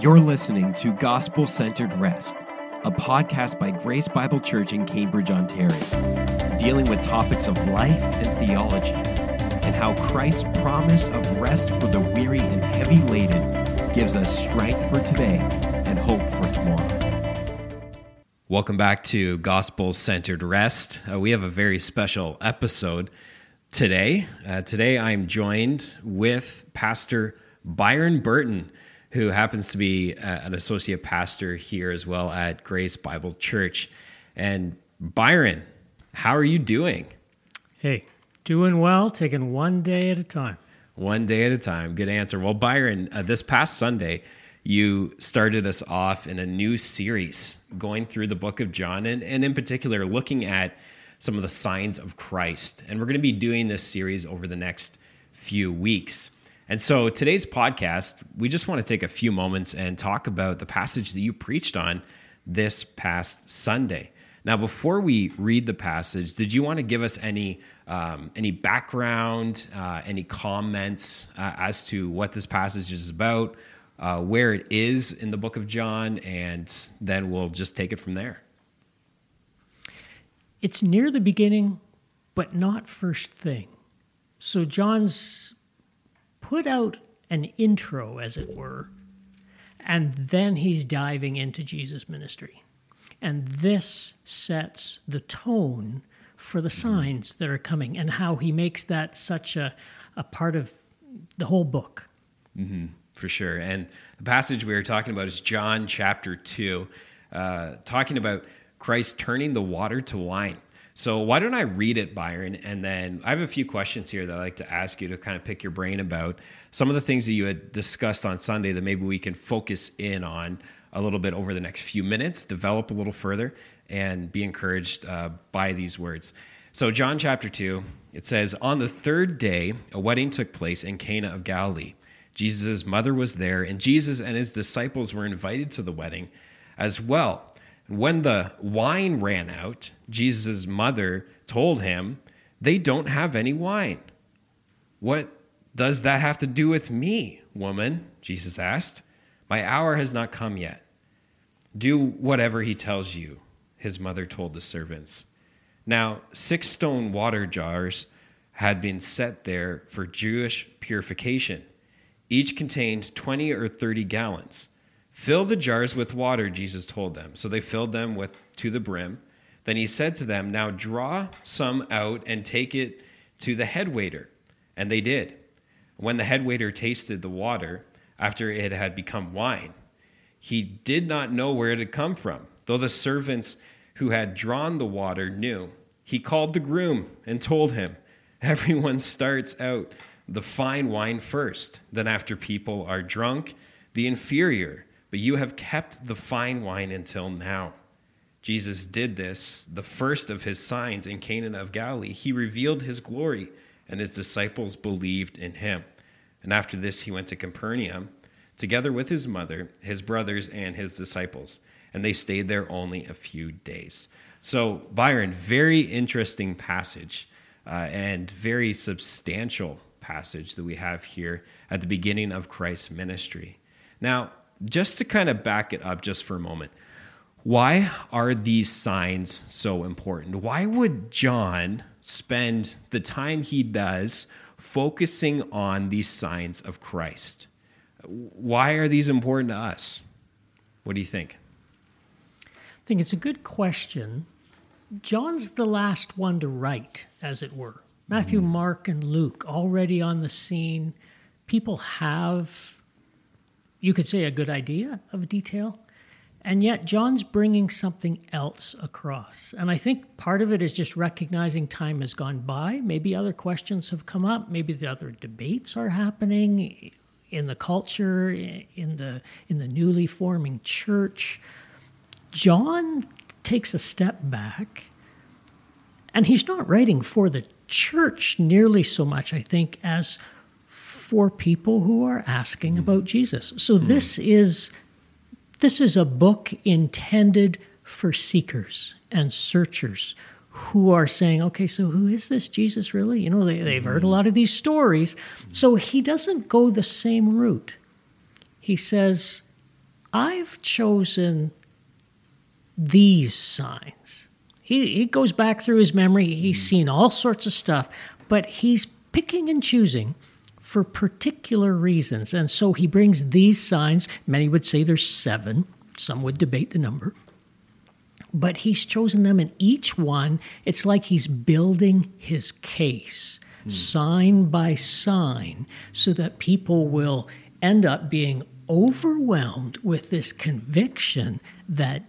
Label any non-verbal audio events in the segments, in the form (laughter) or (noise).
You're listening to Gospel Centered Rest, a podcast by Grace Bible Church in Cambridge, Ontario, dealing with topics of life and theology, and how Christ's promise of rest for the weary and heavy laden gives us strength for today and hope for tomorrow. Welcome back to Gospel Centered Rest. Uh, we have a very special episode today. Uh, today I'm joined with Pastor Byron Burton who happens to be uh, an associate pastor here as well at Grace Bible Church. And Byron, how are you doing? Hey, doing well, taking one day at a time. One day at a time. Good answer. Well, Byron, uh, this past Sunday, you started us off in a new series going through the book of John, and, and in particular, looking at some of the signs of Christ. And we're going to be doing this series over the next few weeks. And so today's podcast, we just want to take a few moments and talk about the passage that you preached on this past Sunday. Now, before we read the passage, did you want to give us any um, any background, uh, any comments uh, as to what this passage is about, uh, where it is in the book of John, and then we'll just take it from there. It's near the beginning, but not first thing. So John's put out an intro, as it were, and then he's diving into Jesus' ministry. And this sets the tone for the signs that are coming and how he makes that such a, a part of the whole book. Mm-hmm, for sure. And the passage we were talking about is John chapter 2, uh, talking about Christ turning the water to wine. So why don't I read it, Byron? And then I have a few questions here that I'd like to ask you to kind of pick your brain about some of the things that you had discussed on Sunday that maybe we can focus in on a little bit over the next few minutes, develop a little further, and be encouraged uh, by these words. So, John chapter 2, it says, On the third day, a wedding took place in Cana of Galilee. Jesus' mother was there, and Jesus and his disciples were invited to the wedding as well. When the wine ran out, Jesus' mother told him, They don't have any wine. What does that have to do with me, woman? Jesus asked. My hour has not come yet. Do whatever he tells you, his mother told the servants. Now, six stone water jars had been set there for Jewish purification. Each contained 20 or 30 gallons. Fill the jars with water, Jesus told them. So they filled them with to the brim. Then he said to them, Now draw some out and take it to the head waiter. And they did. When the head waiter tasted the water, after it had become wine, he did not know where it had come from, though the servants who had drawn the water knew. He called the groom and told him, Everyone starts out the fine wine first, then, after people are drunk, the inferior but you have kept the fine wine until now. Jesus did this, the first of his signs in Cana of Galilee. He revealed his glory, and his disciples believed in him. And after this, he went to Capernaum, together with his mother, his brothers, and his disciples. And they stayed there only a few days. So, Byron, very interesting passage uh, and very substantial passage that we have here at the beginning of Christ's ministry. Now, just to kind of back it up just for a moment, why are these signs so important? Why would John spend the time he does focusing on these signs of Christ? Why are these important to us? What do you think? I think it's a good question. John's the last one to write, as it were. Matthew, mm. Mark, and Luke already on the scene. People have you could say, a good idea of detail. And yet, John's bringing something else across. And I think part of it is just recognizing time has gone by. Maybe other questions have come up. Maybe the other debates are happening in the culture, in the, in the newly forming church. John takes a step back, and he's not writing for the church nearly so much, I think, as for people who are asking mm about Jesus. So mm this is this is a book intended for seekers and searchers who are saying, okay, so who is this Jesus really? You know, they, they've heard a hmm. lot of these stories. So he doesn't go the same route. He says, I've chosen these signs. He, he goes back through his memory. He's seen all sorts of stuff, but he's picking and choosing for particular reasons. And so he brings these signs. Many would say there's seven, some would debate the number. But he's chosen them, and each one, it's like he's building his case hmm. sign by sign so that people will end up being overwhelmed with this conviction that,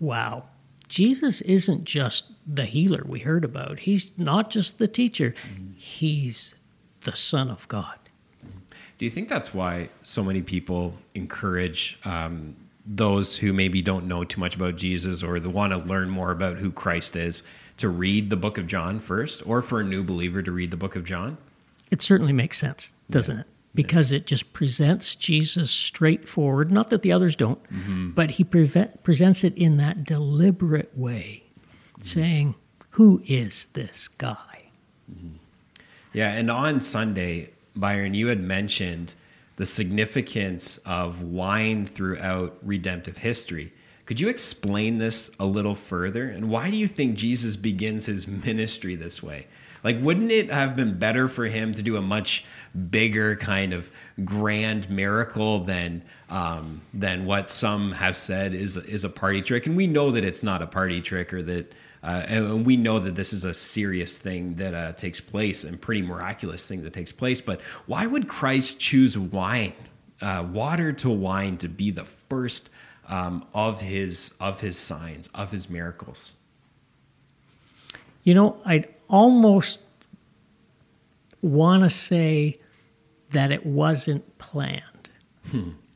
wow, Jesus isn't just the healer we heard about. He's not just the teacher, hmm. he's the Son of God. Do you think that's why so many people encourage um, those who maybe don't know too much about Jesus or the want to learn more about who Christ is to read the book of John first, or for a new believer to read the book of John? It certainly makes sense, doesn't it? Because it just presents Jesus straightforward. Not that the others don't, mm-hmm. but he preve- presents it in that deliberate way, mm-hmm. saying, Who is this guy? Mm-hmm. Yeah, and on Sunday, Byron, you had mentioned the significance of wine throughout redemptive history. Could you explain this a little further? And why do you think Jesus begins his (laughs) ministry this way? Like, wouldn't it have been better for him to do a much bigger kind of grand miracle than um, than what some have said is is a party trick? And we know that it's not a party trick, or that uh, and we know that this is a serious thing that uh, takes place and pretty miraculous thing that takes place. But why would Christ choose wine, uh, water to wine, to be the first um, of his of his signs of his miracles? You know, I'd almost want to say that it wasn't planned.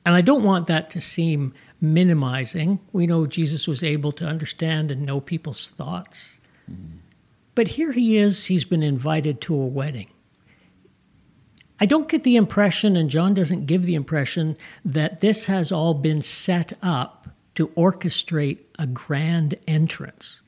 And I don't want that to seem minimizing. We know Jesus was able to understand and know people's thoughts. But here he is, he's been invited to a wedding. I don't get the impression, and John doesn't give the impression, that this has all been set up to orchestrate a grand entrance.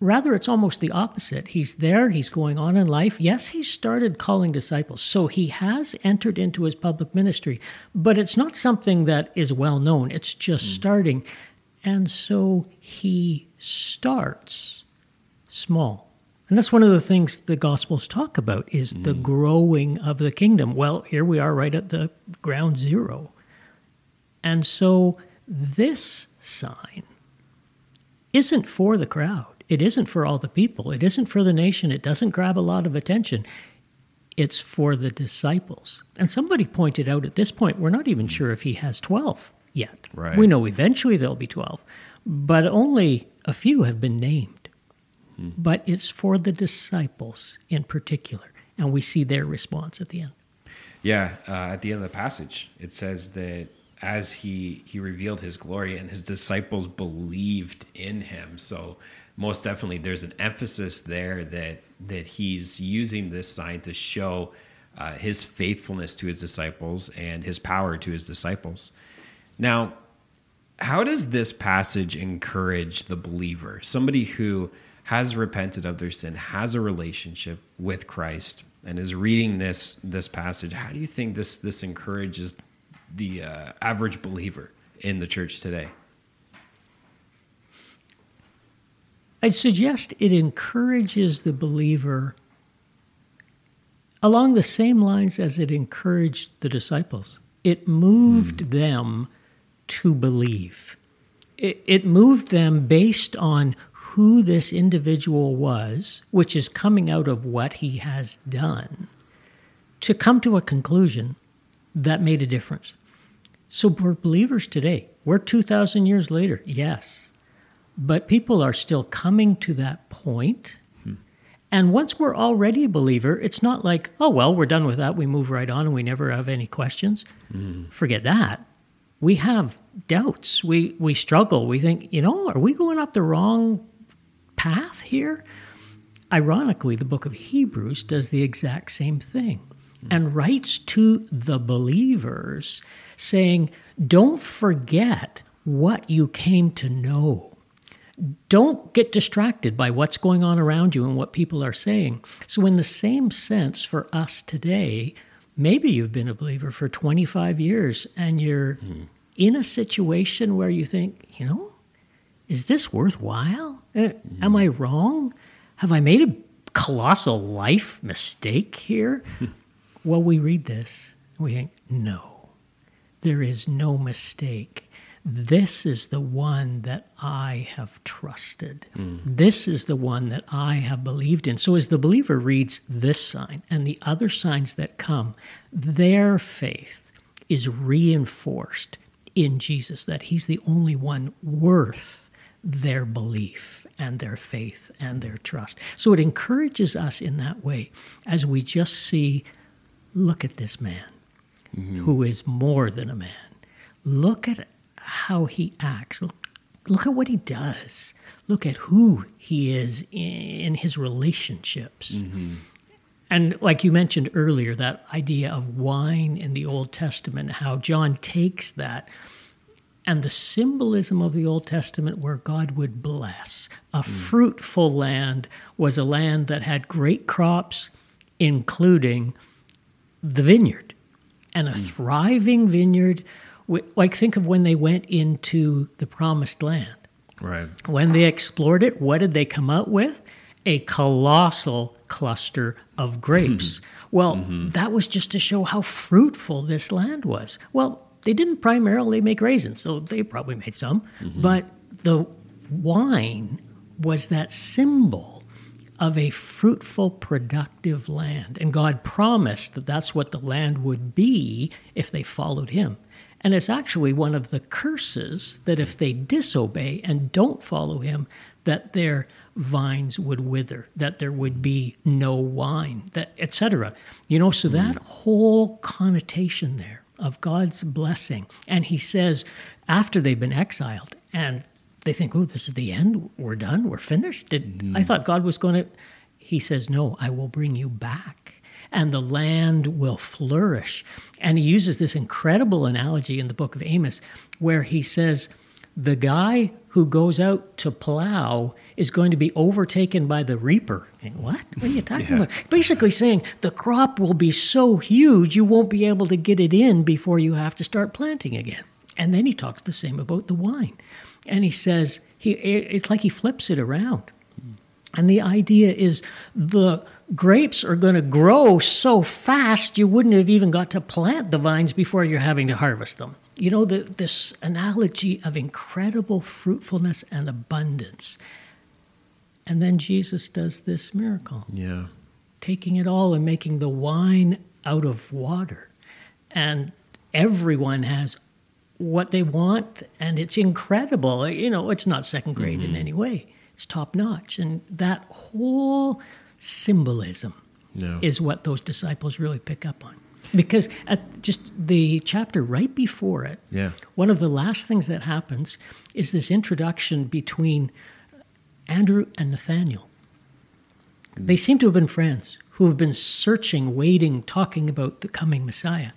Rather, it's almost the opposite. He's there, he's going on in life. Yes, he started calling disciples, so he has entered into his public ministry, but it's not something that is well known. It's just hmm. starting. And so he starts small. And that's one of the things the Gospels talk about is the hmm. growing of the kingdom. Well, here we are right at the ground zero. And so this sign isn't for the crowd. It isn't for all the people. It isn't for the nation. It doesn't grab a lot of attention. It's for the disciples. And somebody pointed out at this point, we're not even sure if he has 12 yet. Right. We know eventually there'll be 12, but only a few have been named. But it's for the disciples in particular. And we see their response at the end. Yeah, uh, at the end of the passage, it says that as he he revealed his glory and his disciples believed in him. So most definitely, there's an emphasis there that that he's using this sign to show uh, his faithfulness to his disciples and his power to his disciples. Now, how does this passage encourage the believer, somebody who has repented of their sin, has a relationship with Christ, and is reading this this passage? How do you think this this encourages the uh, average believer in the church today? I'd suggest it encourages the believer along the same lines as it encouraged the disciples. It moved hmm. them to believe. It, it moved them based on who this individual was, which is coming out of what he has done, to come to a conclusion that made a difference. So we're believers today. We're 2,000 years later, yes. But people are still coming to that point. And once we're already a believer, it's not like, oh, well, we're done with that. We move right on and we never have any questions. Forget that. We have doubts. We, we struggle. We think, you know, are we going up the wrong path here? Ironically, the book of Hebrews does the exact same thing and writes to the believers saying, don't forget what you came to know don't get distracted by what's going on around you and what people are saying. So, in the same sense, for us today, maybe you've been a believer for 25 years and you're in a situation where you think, you know, is this worthwhile? Uh, Am I wrong? Have I made a colossal life mistake here? (laughs) well, we read this and we think, no, there is no mistake. This is the one that I have trusted. This is the one that I have believed in. So, as the believer reads this sign and the other signs that come, their faith is reinforced in Jesus, that He's the only one worth their belief and their faith and their trust. So, it encourages us in that way as we just see look at this man mm-hmm. who is more than a man. Look at how he acts. Look, look at what he does. Look at who he is in his relationships. Mm-hmm. And like you mentioned earlier, that idea of wine in the Old Testament, how John takes that and the symbolism of the Old Testament where God would bless. A mm. fruitful land was a land that had great crops, including the vineyard. And a mm. thriving vineyard, like think of when they went into the promised land. Right. When they explored it, what did they come out with? A colossal cluster of grapes. (laughs) (laughs) well, mm-hmm. that was just to show how fruitful this land was. Well, they didn't primarily make raisins, so they probably made some, mm-hmm. but the wine was that symbol of a fruitful, productive land. And God promised that that's what the land would be if they followed Him. And it's actually one of the curses that if they disobey and don't follow Him, that their vines would wither, that there would be no wine, that etc. You know, so hmm. that whole connotation there of God's blessing. And He says, after they've been exiled, and they think, oh, this is the end. We're done. We're finished. Did, I hmm. thought God was going to. He says, no, I will bring you back. And the land will flourish. And he uses this incredible analogy in the book of Amos where he says, the guy who goes out to plow is going to be overtaken by the reaper. And what? What are you talking about? Basically saying the crop will be so huge you won't be able to get it in before you have to start planting again. And then he talks the same about the wine. And he says, he, it's like he flips it around. And the idea is the grapes are going to grow so fast you wouldn't have even got to plant the vines before you're having to harvest them. You know, the, this analogy of incredible fruitfulness and abundance. And then Jesus does this miracle Yeah. taking it all and making the wine out of water. And everyone has what they want, and it's incredible. You know, it's not second grade in mm-hmm. any way, it's top notch. And that whole symbolism No. is what those disciples really pick up on. Because at just the chapter right before it, Yeah. one of the last things that happens is this introduction between Andrew and Nathaniel. They mm. seem to have been friends who have been searching, waiting, talking about the coming Messiah.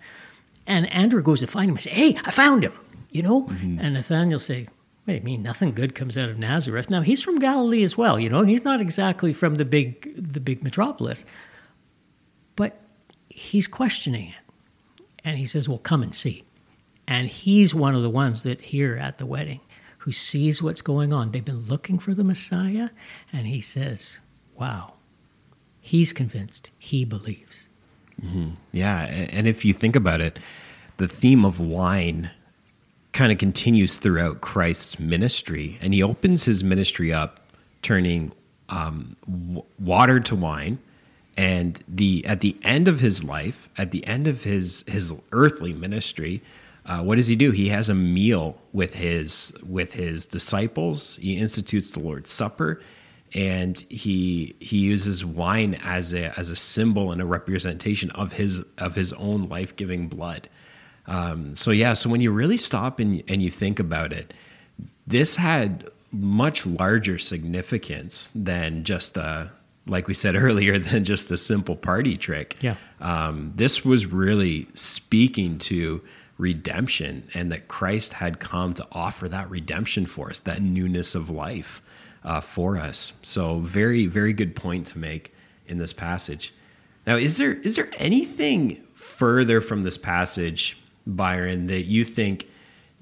And Andrew goes to find him and say, "Hey, I found him," you know. Mm-hmm. And Nathaniel say, "Wait, I mean, nothing good comes out of Nazareth." Now he's from Galilee as well, you know. He's not exactly from the big, the big metropolis, but he's questioning it, and he says, "Well, come and see." And he's one of the ones that here at the wedding who sees what's going on. They've been looking for the Messiah, and he says, Wow, he's convinced, he believes. Mm-hmm. Yeah, and if you think about it, the theme of wine kind of continues throughout Christ's ministry, and he opens his ministry up, turning um, w- water to wine, and the at the end of his life, at the end of his his earthly ministry, uh, what does he do? He has a meal with his with his disciples. He institutes the Lord's Supper and he he uses wine as a as a symbol and a representation of his of his own life giving blood. Um, so yeah, so when you really stop and and you think about it, this had much larger significance than just a like we said (laughs) earlier than just a simple party trick. Yeah. Um, this was really speaking to redemption and that Christ had come to offer that redemption for us, that newness of life uh, for us. So very, very good point to make in this passage. Now, is there is there anything further from this passage, Byron, that you think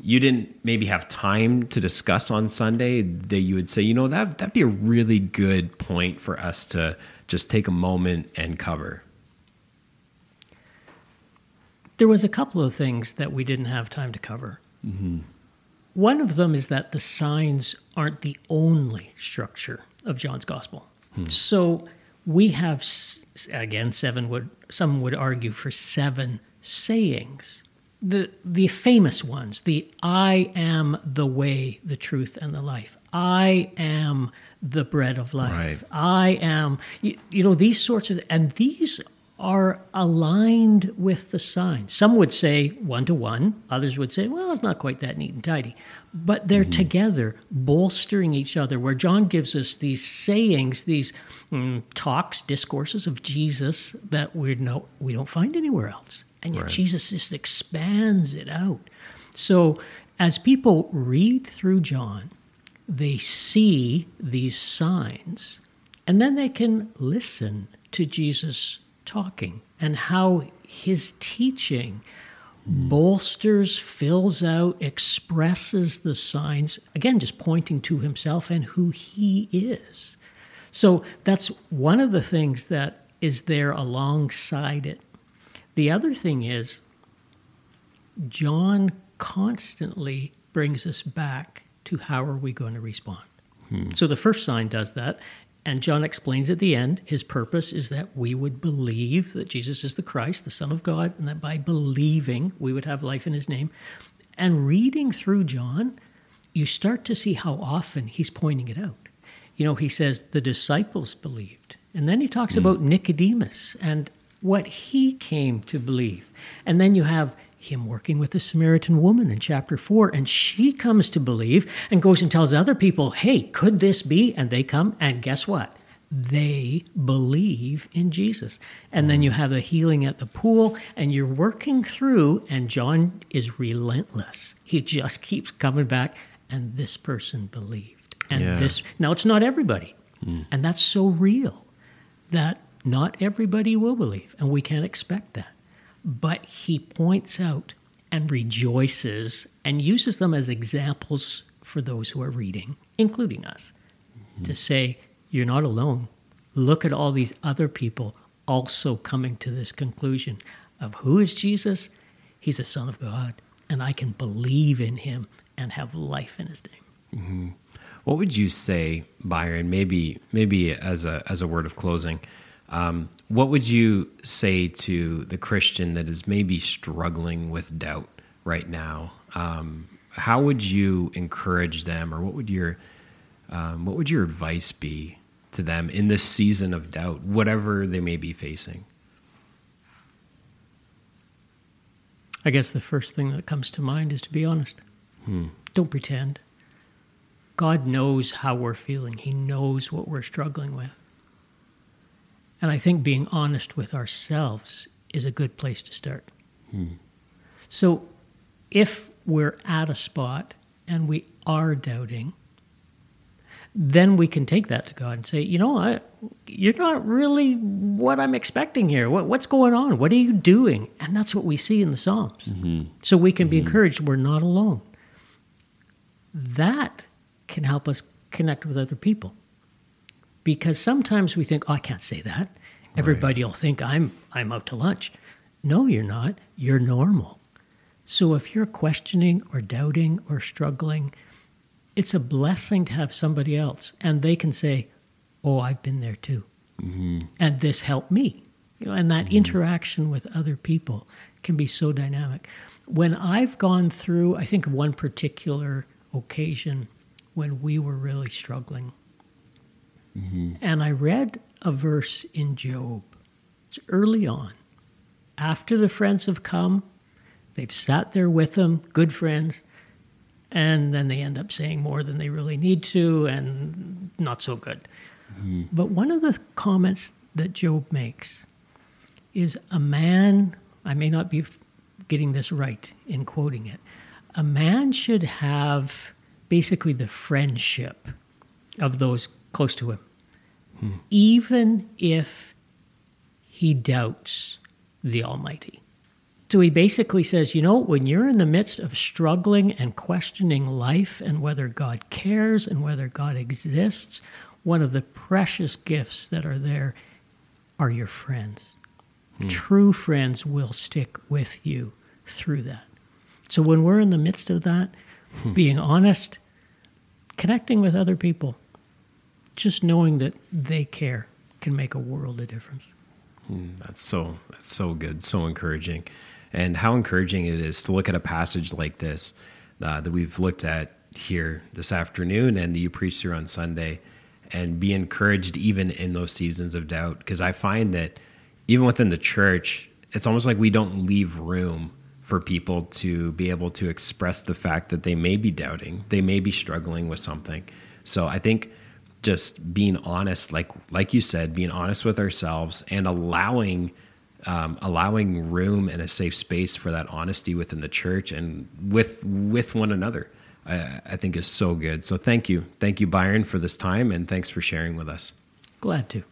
you didn't maybe have time to discuss on Sunday, that you would say, you know, that that'd be a really good point for us to just take a moment and cover? There was a couple of things that we didn't have time to cover. Mm-hmm. One of them is that the signs aren't the only structure of John's gospel. Hmm. So we have again seven would some would argue for seven sayings. The the famous ones, the I am the way, the truth and the life. I am the bread of life. Right. I am you, you know these sorts of and these are aligned with the signs. Some would say one to one, others would say, well, it's not quite that neat and tidy. But they're together, bolstering each other, where John gives us these sayings, these mm, talks, discourses of Jesus that we no, we don't find anywhere else. And yet Right. Jesus just expands it out. So as people read through John, they see these signs and then they can listen to Jesus talking and how his teaching bolsters, fills out, expresses the signs, again, just pointing to himself and who he is. So that's one of the things that is there alongside it. The other thing is, John constantly brings us back to how are we going to respond. Hmm. So the first sign does that. And John explains at the end his purpose is that we would believe that Jesus is the Christ, the Son of God, and that by believing we would have life in his name. And reading through John, you start to see how often he's pointing it out. You know, he says the disciples believed. And then he talks hmm. about Nicodemus and what he came to believe. And then you have him working with the Samaritan woman in chapter 4, and she comes to believe and goes and tells other people, hey, could this be? And they come, and guess what? They believe in Jesus. And then you have the healing at the pool, and you're working through, and John is relentless. He just keeps coming back, and this person believed. And Yeah. this, now it's not everybody. Mm. And that's so real that not everybody will believe, and we can't expect that. But he points out and rejoices and uses them as examples for those who are reading, including us, to say, You're not alone. Look at all these other people also coming to this conclusion of who is Jesus? He's a Son of God, and I can believe in him and have life in his name. Mm-hmm. What would you say, Byron? Maybe, maybe as a as a word of closing, um, what would you say to the Christian that is maybe struggling with doubt right now? Um, how would you encourage them, or what would your um, what would your advice be to them in this season of doubt, whatever they may be facing? I guess the first thing that comes to mind is to be honest. Don't pretend. God knows how we're feeling, He knows what we're struggling with. And I think being honest with ourselves is a good place to start. Hmm. So if we're at a spot and we are doubting, then we can take that to God and say, you know, I, you're not really what I'm expecting here. What, what's going on? What are you doing? And that's what we see in the Psalms. Mm-hmm. So we can be mm-hmm. encouraged. We're not alone. That can help us connect with other people. Because sometimes we think, oh, I can't say that. Everybody will think I'm, I'm out to lunch. No, you're not. You're normal. So if you're questioning or doubting or struggling, it's a blessing to have somebody else and they can say oh i've been there too mm-hmm. and this helped me you know and that mm-hmm. interaction with other people can be so dynamic when i've gone through i think one particular occasion when we were really struggling Mm-hmm. and i read a verse in job. It's early on. After the friends have come they've sat there with them good friends and then they end up saying more than they really need to and not so good. Mm-hmm. But one of the comments that Job makes is a man, I may not be getting this right in quoting it, a man should have basically the friendship of those close to him, even if he doubts the Almighty. So he basically says, you know, when you're in the midst of struggling and questioning life and whether God cares and whether God exists, one of the precious gifts that are there are your friends. Hmm. True friends will stick with you through that. So when we're in the midst of that, hmm. being honest, connecting with other people, just knowing that they care can make a world of difference. That's so that's so good, so encouraging, and how encouraging it is to look at a passage like this uh, that we've looked at here this afternoon, and that you preached through on Sunday, and be encouraged even in those seasons of doubt. Because I find that even within the church, it's almost like we don't leave room for people to be able to express the fact that they may be doubting, they may be struggling with something. So I think just being honest, like like you said, being honest with ourselves and allowing um, allowing room and a safe space for that honesty within the church and with with one another, I, I think is so good. So thank you, thank you, Byron, for this time, and thanks for sharing with us. Glad to.